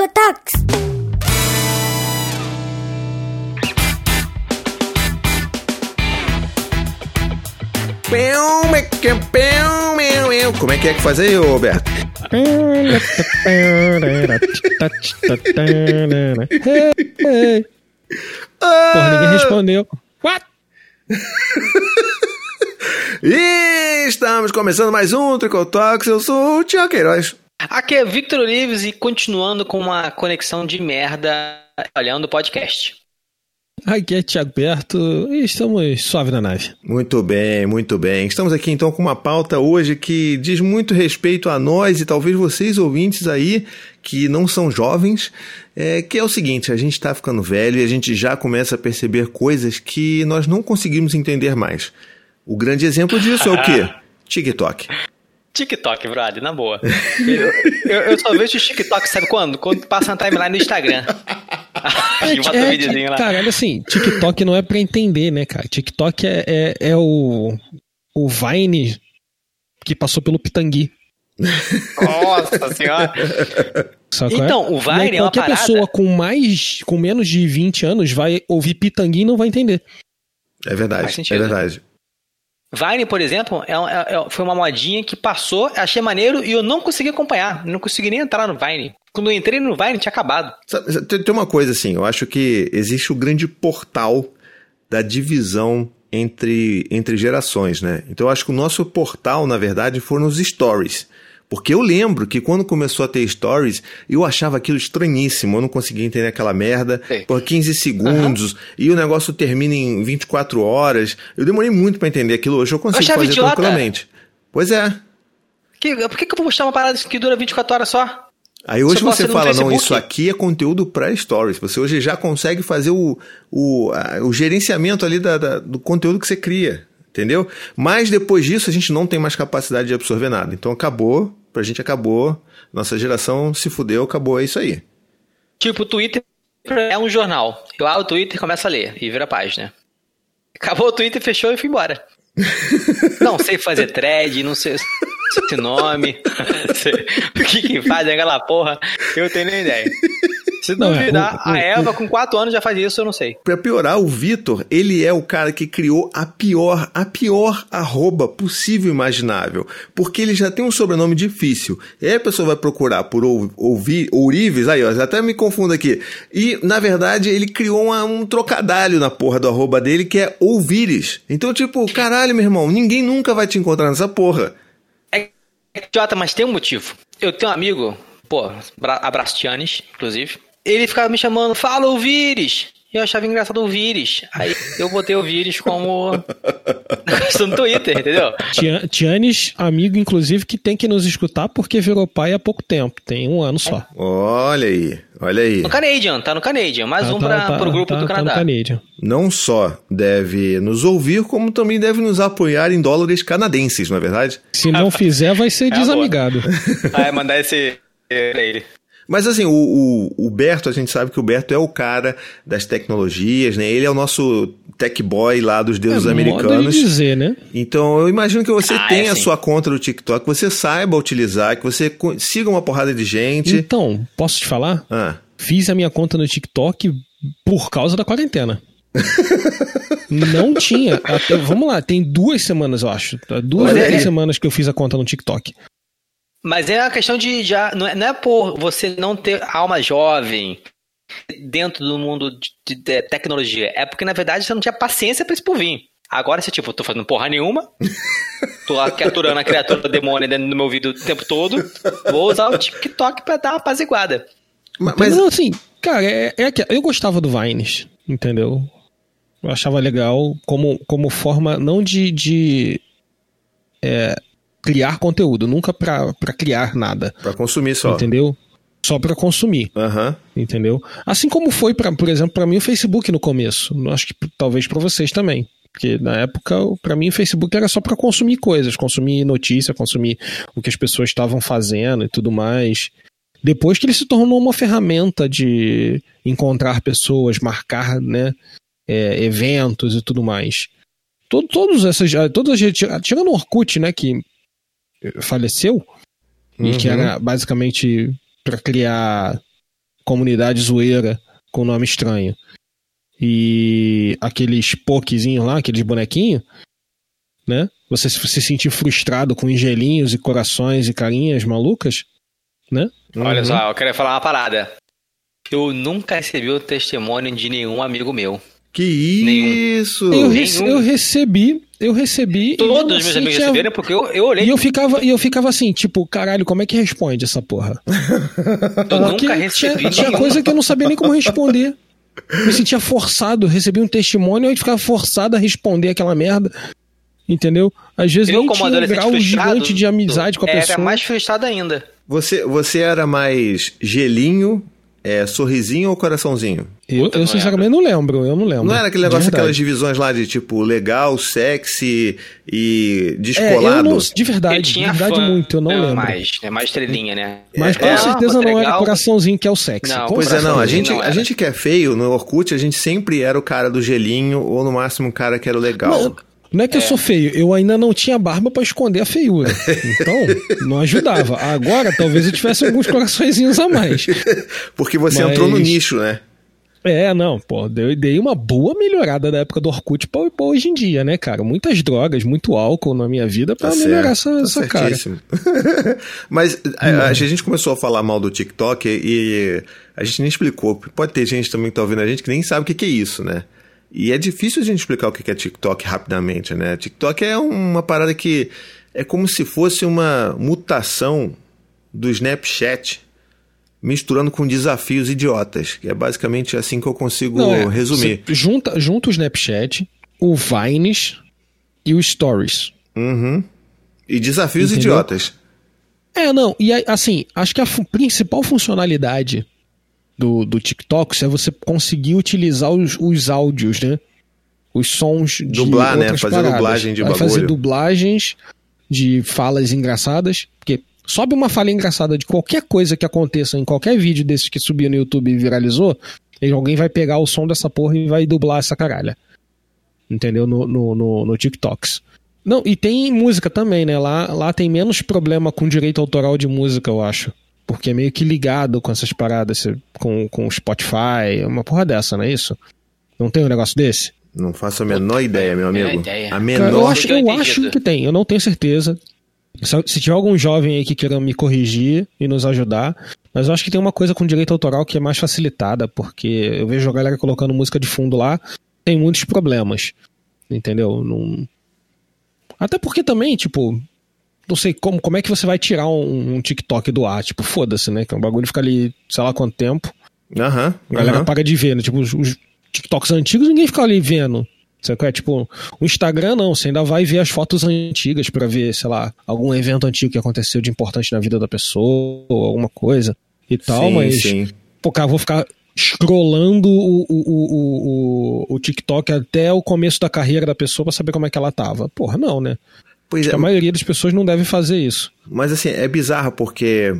Ticotox. Como é que é que faz aí, Roberto? Porra, ninguém respondeu. What? E estamos começando mais um Tricotox. Eu sou o Tiago Queiroz. Aqui é Victor Olives e continuando com uma conexão de merda olhando o podcast. Aqui é Thiago Berto e estamos suave na nave. Muito bem, muito bem. Estamos aqui então com uma pauta hoje que diz muito respeito a nós e talvez vocês ouvintes aí que não são jovens, é, que é o seguinte: a gente está ficando velho e a gente já começa a perceber coisas que nós não conseguimos entender mais. O grande exemplo disso é o quê? TikTok. TikTok, brother, na boa. Eu, eu, eu só vejo o TikTok, sabe quando? Quando passa na timeline no Instagram. É, Bota um é, videozinho lá. cara, olha assim, TikTok não é pra entender, né, cara? TikTok é, é, é o, o Vine que passou pelo Pitangui. Nossa senhora. É? Então, o Vine aí, é uma qualquer parada. pessoa com mais, com menos de 20 anos vai ouvir Pitangui e não vai entender. É verdade, é verdade. Vine, por exemplo, é, é- é- foi uma modinha que passou, achei maneiro e eu não consegui acompanhar. Não consegui nem entrar no Vine. Quando eu entrei no Vine, tinha acabado. Tem tem uma coisa assim, eu acho que existe o grande portal da divisão entre, entre gerações, né? Então eu acho que o nosso portal, na verdade, foram os stories. Porque eu lembro que quando começou a ter stories, eu achava aquilo estranhíssimo, eu não conseguia entender aquela merda Sei. por 15 segundos, e o negócio termina em 24 horas. Eu demorei muito pra entender aquilo, hoje eu consigo achava fazer idiota. tranquilamente. Pois é. Que- por que, que eu vou postar uma parada que dura 24 horas só? Aí hoje Você você fala, não, isso aqui é conteúdo para stories. Você hoje já consegue fazer o, o, a- o gerenciamento ali da- da- do conteúdo que você cria, entendeu? Mas depois disso a gente não tem mais capacidade de absorver nada. Então acabou, pra gente acabou, nossa geração se fudeu, acabou, é isso aí. Tipo, o Twitter é um jornal. Eu abro o Twitter e começo a ler e vira a página. Acabou o Twitter, fechou e fui embora. não sei fazer thread, não sei esse nome. o que que faz aquela porra. Eu tenho nem ideia. Se Não, é, o- o- a Eva com 4 anos já faz isso, eu não sei. Pra piorar, o Vitor, ele é o cara que criou a pior, a pior arroba possível e imaginável. Porque ele já tem um sobrenome difícil. E aí a pessoa vai procurar por ou- ouvir, ourives, aí ó, até me confundo aqui. E, na verdade, ele criou uma- um trocadilho na porra do arroba dele que é ouvires. Então, tipo, caralho, meu irmão, ninguém nunca vai te encontrar nessa porra. É idiota, mas tem um motivo. Eu tenho um amigo, pô, Bra- abraço Tianes, inclusive. Ele ficava me chamando, fala o vírus. E eu achava engraçado o vírus. Aí eu botei o vírus como. no Twitter, entendeu? Tia- Tianes, amigo, inclusive, que tem que nos escutar porque virou pai há pouco tempo. Tem um ano só. Olha aí, olha aí. No Canadian, tá no Canadian. Mais Tá- um tá- pra, tá- pro grupo tá- do tá no Canadá. Canadian. Não só deve nos ouvir, como também deve nos apoiar em dólares canadenses, não é verdade? Se não fizer, vai ser É boa. desamigado. Ah, é mandar esse pra ele. Mas assim, o, o, o Berto, a gente sabe que o Berto é o cara das tecnologias, né? Ele é o nosso tech boy lá dos deuses É, Modo de americanos. dizer, né? Então eu imagino que você Ah, tenha é a sim. sua conta no TikTok, que você saiba utilizar, que você siga uma porrada de gente. Então, posso te falar? Ah, Fiz a minha conta no TikTok por causa da quarentena. Não tinha. Até- vamos lá, tem duas semanas, eu acho. Duas é- três semanas que eu fiz a conta no TikTok. Mas é a questão de já. Não é, não é por você não ter alma jovem dentro do mundo de, de- tecnologia. É porque, na verdade, você não tinha paciência pra isso por vir. Agora você, tipo, tô fazendo porra nenhuma. Tô lá capturando a criatura demônio dentro do meu ouvido o tempo todo. Vou usar o TikTok pra dar uma apaziguada. ma- Mas mas não, assim, cara, é, é que eu gostava do Vines, entendeu? Eu achava legal como, como forma não de, de é, criar conteúdo, nunca pra, pra criar nada, pra consumir só. entendeu? Só pra consumir. Aham. entendeu? Assim como foi, pra, por exemplo, para mim o Facebook no começo. Acho que talvez para vocês também. Porque na época, para mim, o Facebook era só para consumir coisas, consumir notícia, consumir o que as pessoas estavam fazendo e tudo mais. Depois que ele se tornou uma ferramenta de encontrar pessoas, marcar né, é, eventos e tudo mais. Todo, todos essas. Todas as. Tirando o Orkut, né, que faleceu, e que Uhum. era basicamente para criar comunidade zoeira com nome estranho e aqueles pokezinhos lá, aqueles bonequinhos, né? Você se sentir frustrado com engelinhos e corações e carinhas malucas, né? Olha uhum. só, eu queria falar uma parada. Eu nunca recebi o testemunho de nenhum amigo meu. Que isso! Eu, rece eu recebi, eu recebi. Todos os meus amigos tinha... receberam, porque eu, eu olhei. E eu ficava, e eu ficava assim, tipo, caralho, como é que responde essa porra? eu porque nunca recebi. Tinha, tinha coisa que eu não sabia nem como responder. Me sentia forçado, recebi um testemunho, e ficava forçado a responder aquela merda. Entendeu? Às vezes eu, nem tinha um grau gigante de amizade com a era pessoa. Era mais frustrado ainda. Você, você era mais gelinho, é, sorrisinho ou coraçãozinho? Eu, eu sinceramente não lembro, eu não lembro. Não era aquele negócio, aquelas divisões lá de tipo legal, sexy e descolado? É, não, de verdade, de verdade muito, eu não lembro. Mais, é mais estrelinha, né? Mas com é, certeza não, não era coraçãozinho que é o sexy. Não, pois é, não, a gente, não a gente que é feio no Orkut, a gente sempre era o cara do gelinho ou no máximo o cara que era o legal. Não, não é que é. eu sou feio, eu ainda não tinha barba para esconder a feiura. Então, não ajudava. Agora, talvez eu tivesse alguns coraçõezinhos a mais. Porque você Mas... entrou no nicho, né? É, não, pô, dei, dei uma boa melhorada da época do Orkut pra, pra, hoje em dia, né, cara? Muitas drogas, muito álcool na minha vida pra tá melhorar certo, essa, tá essa cara. Mas a, a, a, gente começou a falar mal do TikTok e, e a gente nem explicou. Pode ter gente também que tá ouvindo a gente que nem sabe o que, que é isso, né? E é difícil a gente explicar o que é TikTok rapidamente, né? TikTok é uma parada que é como se fosse uma mutação do Snapchat misturando com desafios idiotas, que é basicamente assim que eu consigo Não, é, resumir. Junta, junta o Snapchat, o Vines e o Stories. Uhum. E desafios Entendeu? idiotas. É, não, e assim, acho que a principal funcionalidade do, do TikTok é você conseguir utilizar os, os áudios, né? Os sons de Dublar, né? Fazer paradas. dublagem de Vai bagulho. Fazer dublagens de falas engraçadas, porque sobe uma fala engraçada de qualquer coisa que aconteça em qualquer vídeo desses que subiu no YouTube e viralizou, e alguém vai pegar o som dessa porra e vai dublar essa caralha. Entendeu? No, no, no, no TikToks. Não, e tem música também, né? Lá, lá tem menos problema com direito autoral de música, eu acho porque é meio que ligado com essas paradas, com, com o Spotify, uma porra dessa, não é isso? Não tem um negócio desse? Não faço a menor ideia, meu amigo. Ideia. A menor... Cara, eu acho, eu acho que tem, eu não tenho certeza. Se tiver algum jovem aí que queira me corrigir e nos ajudar, mas eu acho que tem uma coisa com direito autoral que é mais facilitada, porque eu vejo a galera colocando música de fundo lá, tem muitos problemas. Entendeu? Não... Até porque também, tipo, não sei como, como é que você vai tirar um, um TikTok do ar. Tipo, foda-se, né? Que o é bagulho fica ali, sei lá quanto tempo. Aham. Uhum, a galera uhum. paga de ver, né? Tipo, os, os, TikToks antigos ninguém fica ali vendo. Sabe é? Tipo, o Instagram não, você ainda vai ver as fotos antigas para ver, sei lá, algum evento antigo que aconteceu de importante na vida da pessoa, ou alguma coisa e tal, sim, mas. Sim. Pô, cara, vou ficar scrollando o, o, o, o, o TikTok até o começo da carreira da pessoa pra saber como é que ela tava. Porra, não, né? Pois é. A maioria das pessoas não deve fazer isso. Mas assim, é bizarro porque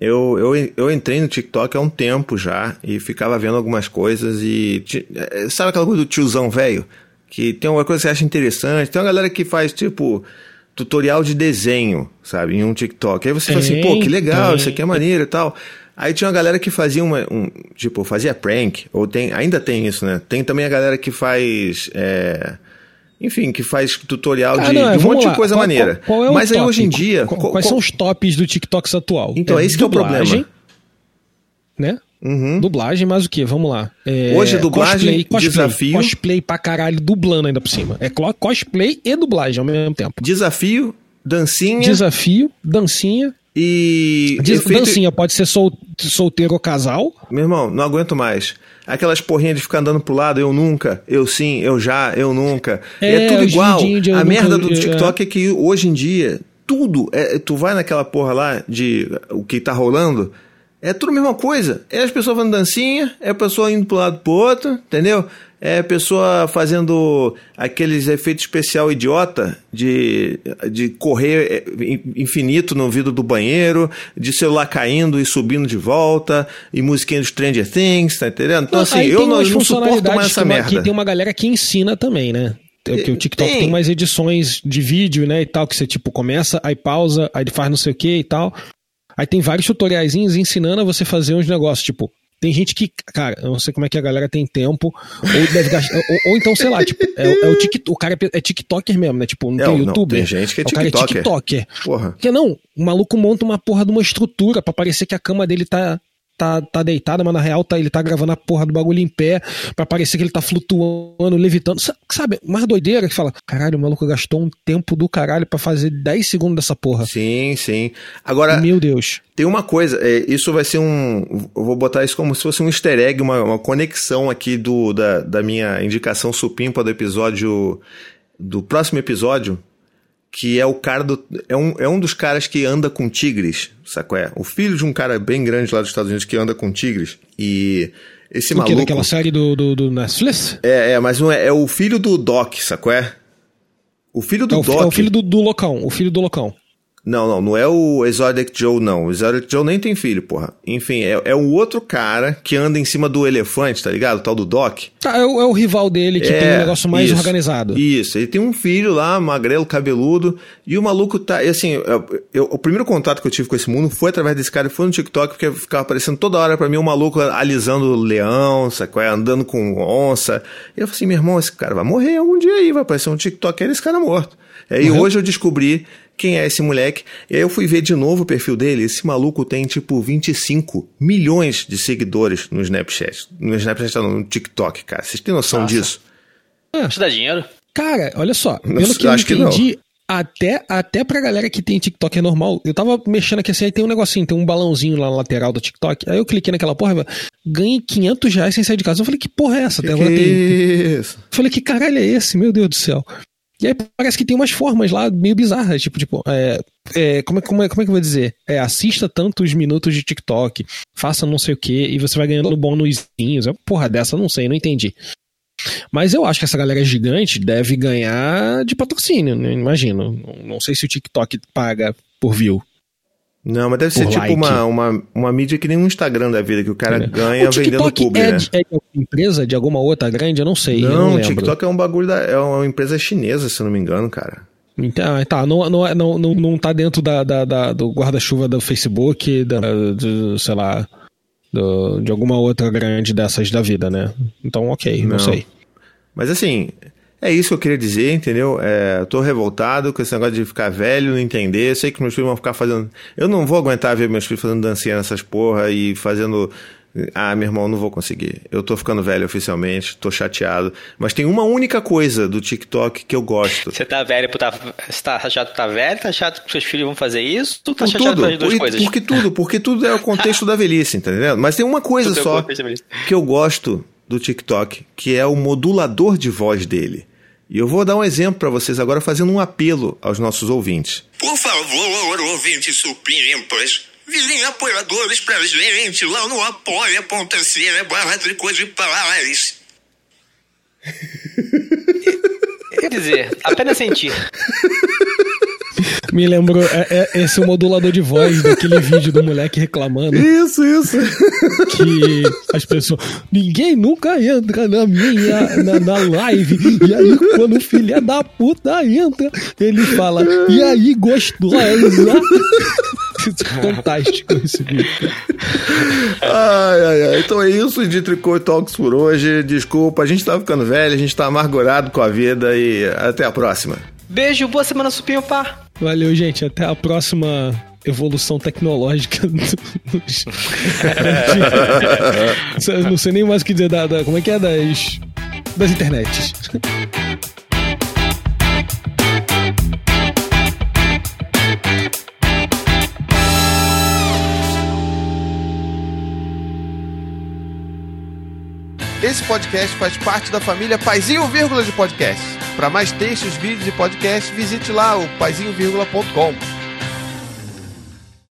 eu, eu, eu entrei no TikTok há um tempo já e ficava vendo algumas coisas e. É, sabe aquela coisa do tiozão velho? Que tem alguma coisa que você acha interessante. Tem uma galera que faz tipo tutorial de desenho, sabe, em um TikTok. Aí você fala assim, pô, que legal, isso aqui é maneiro e tal. Aí tinha uma galera que fazia uma, um, tipo, fazia prank, ou tem, ainda tem isso, né? Tem também a galera que faz, é, enfim, que faz tutorial ah, de, não, de um monte lá. de coisa qual, maneira. Qual, qual é Mas aí top? hoje em dia. Quais são os tops do TikTok atual? Então, é, esse que é o problema. Né? Uhum. Dublagem, mas o que? Vamos lá. É, Hoje, dublagem, cosplay, cosplay, desafio. Cosplay pra caralho, dublando ainda por cima. É cosplay e dublagem ao mesmo tempo. Desafio, dancinha. Desafio, dancinha. E. Diz, efeito... Dancinha pode ser sol, solteiro ou casal. Meu irmão, não aguento mais. Aquelas porrinhas de ficar andando pro lado, eu nunca, eu sim, eu já, eu nunca. É, é tudo igual. A nunca, merda do TikTok é. é que hoje em dia, tudo. É, tu vai naquela porra lá de o que tá rolando. É tudo a mesma coisa. É as pessoas fazendo dancinha, é a pessoa indo pro lado pro outro, entendeu? é pessoa fazendo aqueles efeitos especial idiota de, de correr é, infinito no vidro do banheiro, de celular caindo e subindo de volta, e musiquinha do Stranger Things, tá entendendo? Então, assim, eu não, não suporto mais essa merda. Aqui tem uma galera que ensina também, né? Que o TikTok tem. tem mais edições de vídeo, né, e tal, que você, tipo, começa, aí pausa, aí faz não sei o que e tal. Aí tem vários tutoriaizinhos ensinando a você fazer uns negócios, tipo, Tem gente que, cara, eu não sei como é que a galera tem tempo, ou deve gastar, ou, ou, então, sei lá, tipo, é, é o, TikTok, o cara é, é TikToker mesmo, né? Tipo, não é, tem não, youtuber. Tem gente que é TikToker. O cara é TikToker. Porra. Porque não, o maluco monta uma porra de uma estrutura para parecer que a cama dele tá tá, tá deitado, mas na real tá, ele tá gravando a porra do bagulho em pé pra parecer que ele tá flutuando, levitando. Sabe, mais doideira que fala, caralho, o maluco gastou um tempo do caralho pra fazer 10 segundos dessa porra. Sim, sim. Agora. Meu Deus. Tem uma coisa, é, isso vai ser um. Eu vou botar isso como se fosse um easter egg, uma, uma conexão aqui do, da, da minha indicação supimpa do episódio. Do próximo episódio, que é o cara do. É um, é um dos caras que anda com tigres, sacou? É? O filho de um cara bem grande lá dos Estados Unidos que anda com tigres. E esse o maluco. Que, daquela série do, do, do Netflix? É, é, mas não é, é o filho do Doc, sacou? É? O filho do é o, Doc. É o filho do, do Locão, o filho do Locão. Não, não, não é o Exotic Joe, não. O Exotic Joe nem tem filho, porra. Enfim, é, é o outro cara que anda em cima do elefante, tá ligado? O tal do Doc. Tá, é o, é o rival dele que é, tem um negócio mais isso, organizado. Isso, ele tem um filho lá, magrelo, cabeludo, e o maluco tá. E assim, eu, eu, o primeiro contato que eu tive com esse mundo foi através desse cara, foi no TikTok, porque ficava aparecendo toda hora para mim um maluco alisando leão, sacou? Andando com onça. E eu falei assim, meu irmão, esse cara vai morrer algum dia aí, vai aparecer um TikTok, esse cara morto. E hoje eu descobri quem é esse moleque. E aí eu fui ver de novo o perfil dele. Esse maluco tem tipo 25 milhões de seguidores no Snapchat. No Snapchat, não, no TikTok, cara. Vocês têm noção Nossa. disso? É. Isso dá dinheiro? Cara, olha só. Pelo que eu acho entendi, que até, até pra galera que tem TikTok é normal. Eu tava mexendo aqui assim, aí tem um negocinho, tem um balãozinho lá na lateral do TikTok. Aí eu cliquei naquela porra, ganhei 500 reais sem sair de casa. Eu falei, que porra é essa? Que Até agora que tem. Isso? Eu falei, que caralho é esse? Meu Deus do céu. E aí parece que tem umas formas lá meio bizarras, tipo, tipo, é, é, como, é, como, é, como é que eu vou dizer? É, assista tantos minutos de TikTok, faça não sei o que, e você vai ganhando bônusinhos. É porra dessa, não sei, não entendi. Mas eu acho que essa galera gigante deve ganhar de patrocínio, né? imagino. Não sei se o TikTok paga por view. Não, mas deve ser tipo like. uma, uma, uma mídia que nem um Instagram da vida, que o cara é. ganha o vendendo pub, é né? É de alguma empresa, de alguma outra grande? Eu não sei. Não, o TikTok é um bagulho da. É uma empresa chinesa, se eu não me engano, cara. Então, tá, não, não, não, não, não tá dentro da, da, da do guarda-chuva do Facebook, da, do, sei lá, do, de alguma outra grande dessas da vida, né? Então, ok, não, não sei. Mas assim, é isso que eu queria dizer, entendeu? É, tô revoltado com esse negócio de ficar velho, não entender. Eu sei que meus filhos vão ficar fazendo. Eu não vou aguentar ver meus filhos fazendo dancinha nessas porra e fazendo. Ah, meu irmão, não vou conseguir. Eu tô ficando velho oficialmente, tô chateado. Mas tem uma única coisa do TikTok que eu gosto. Você tá velho por tá. Você tá chateado tá velho? Tá chateado que seus filhos vão fazer isso? Tu tá por chateado tudo, duas por, coisas? Porque tudo, porque tudo é o contexto da velhice, entendeu? Mas tem uma coisa é só que eu gosto do TikTok, que é o modulador de voz dele. E eu vou dar um exemplo para vocês agora, fazendo um apelo aos nossos ouvintes. Por favor, ouvintes supimpas, virem apoiadores pra gente lá no apoia.se barra tricô de paz. Quer dizer, apenas sentir. Me lembrou é, é, esse modulador de voz daquele vídeo do moleque reclamando. Isso, isso. Que as pessoas. Ninguém nunca entra na minha na, na live. E aí, quando o filho da puta entra, ele fala: E aí, gostosa? Fantástico esse vídeo. Ai, ai, ai. Então é isso de Tricô Talks por hoje. Desculpa, a gente tá ficando velho, a gente tá amargurado com a vida e até a próxima. Beijo, boa semana, Supinho Pá. Valeu, gente. Até a próxima evolução tecnológica. não sei nem mais o que dizer da, da, como é que é das das internets. Esse podcast faz parte da família Paizinho Vírgula de Podcast. Para mais textos, vídeos e podcasts, visite lá o paizinho.com.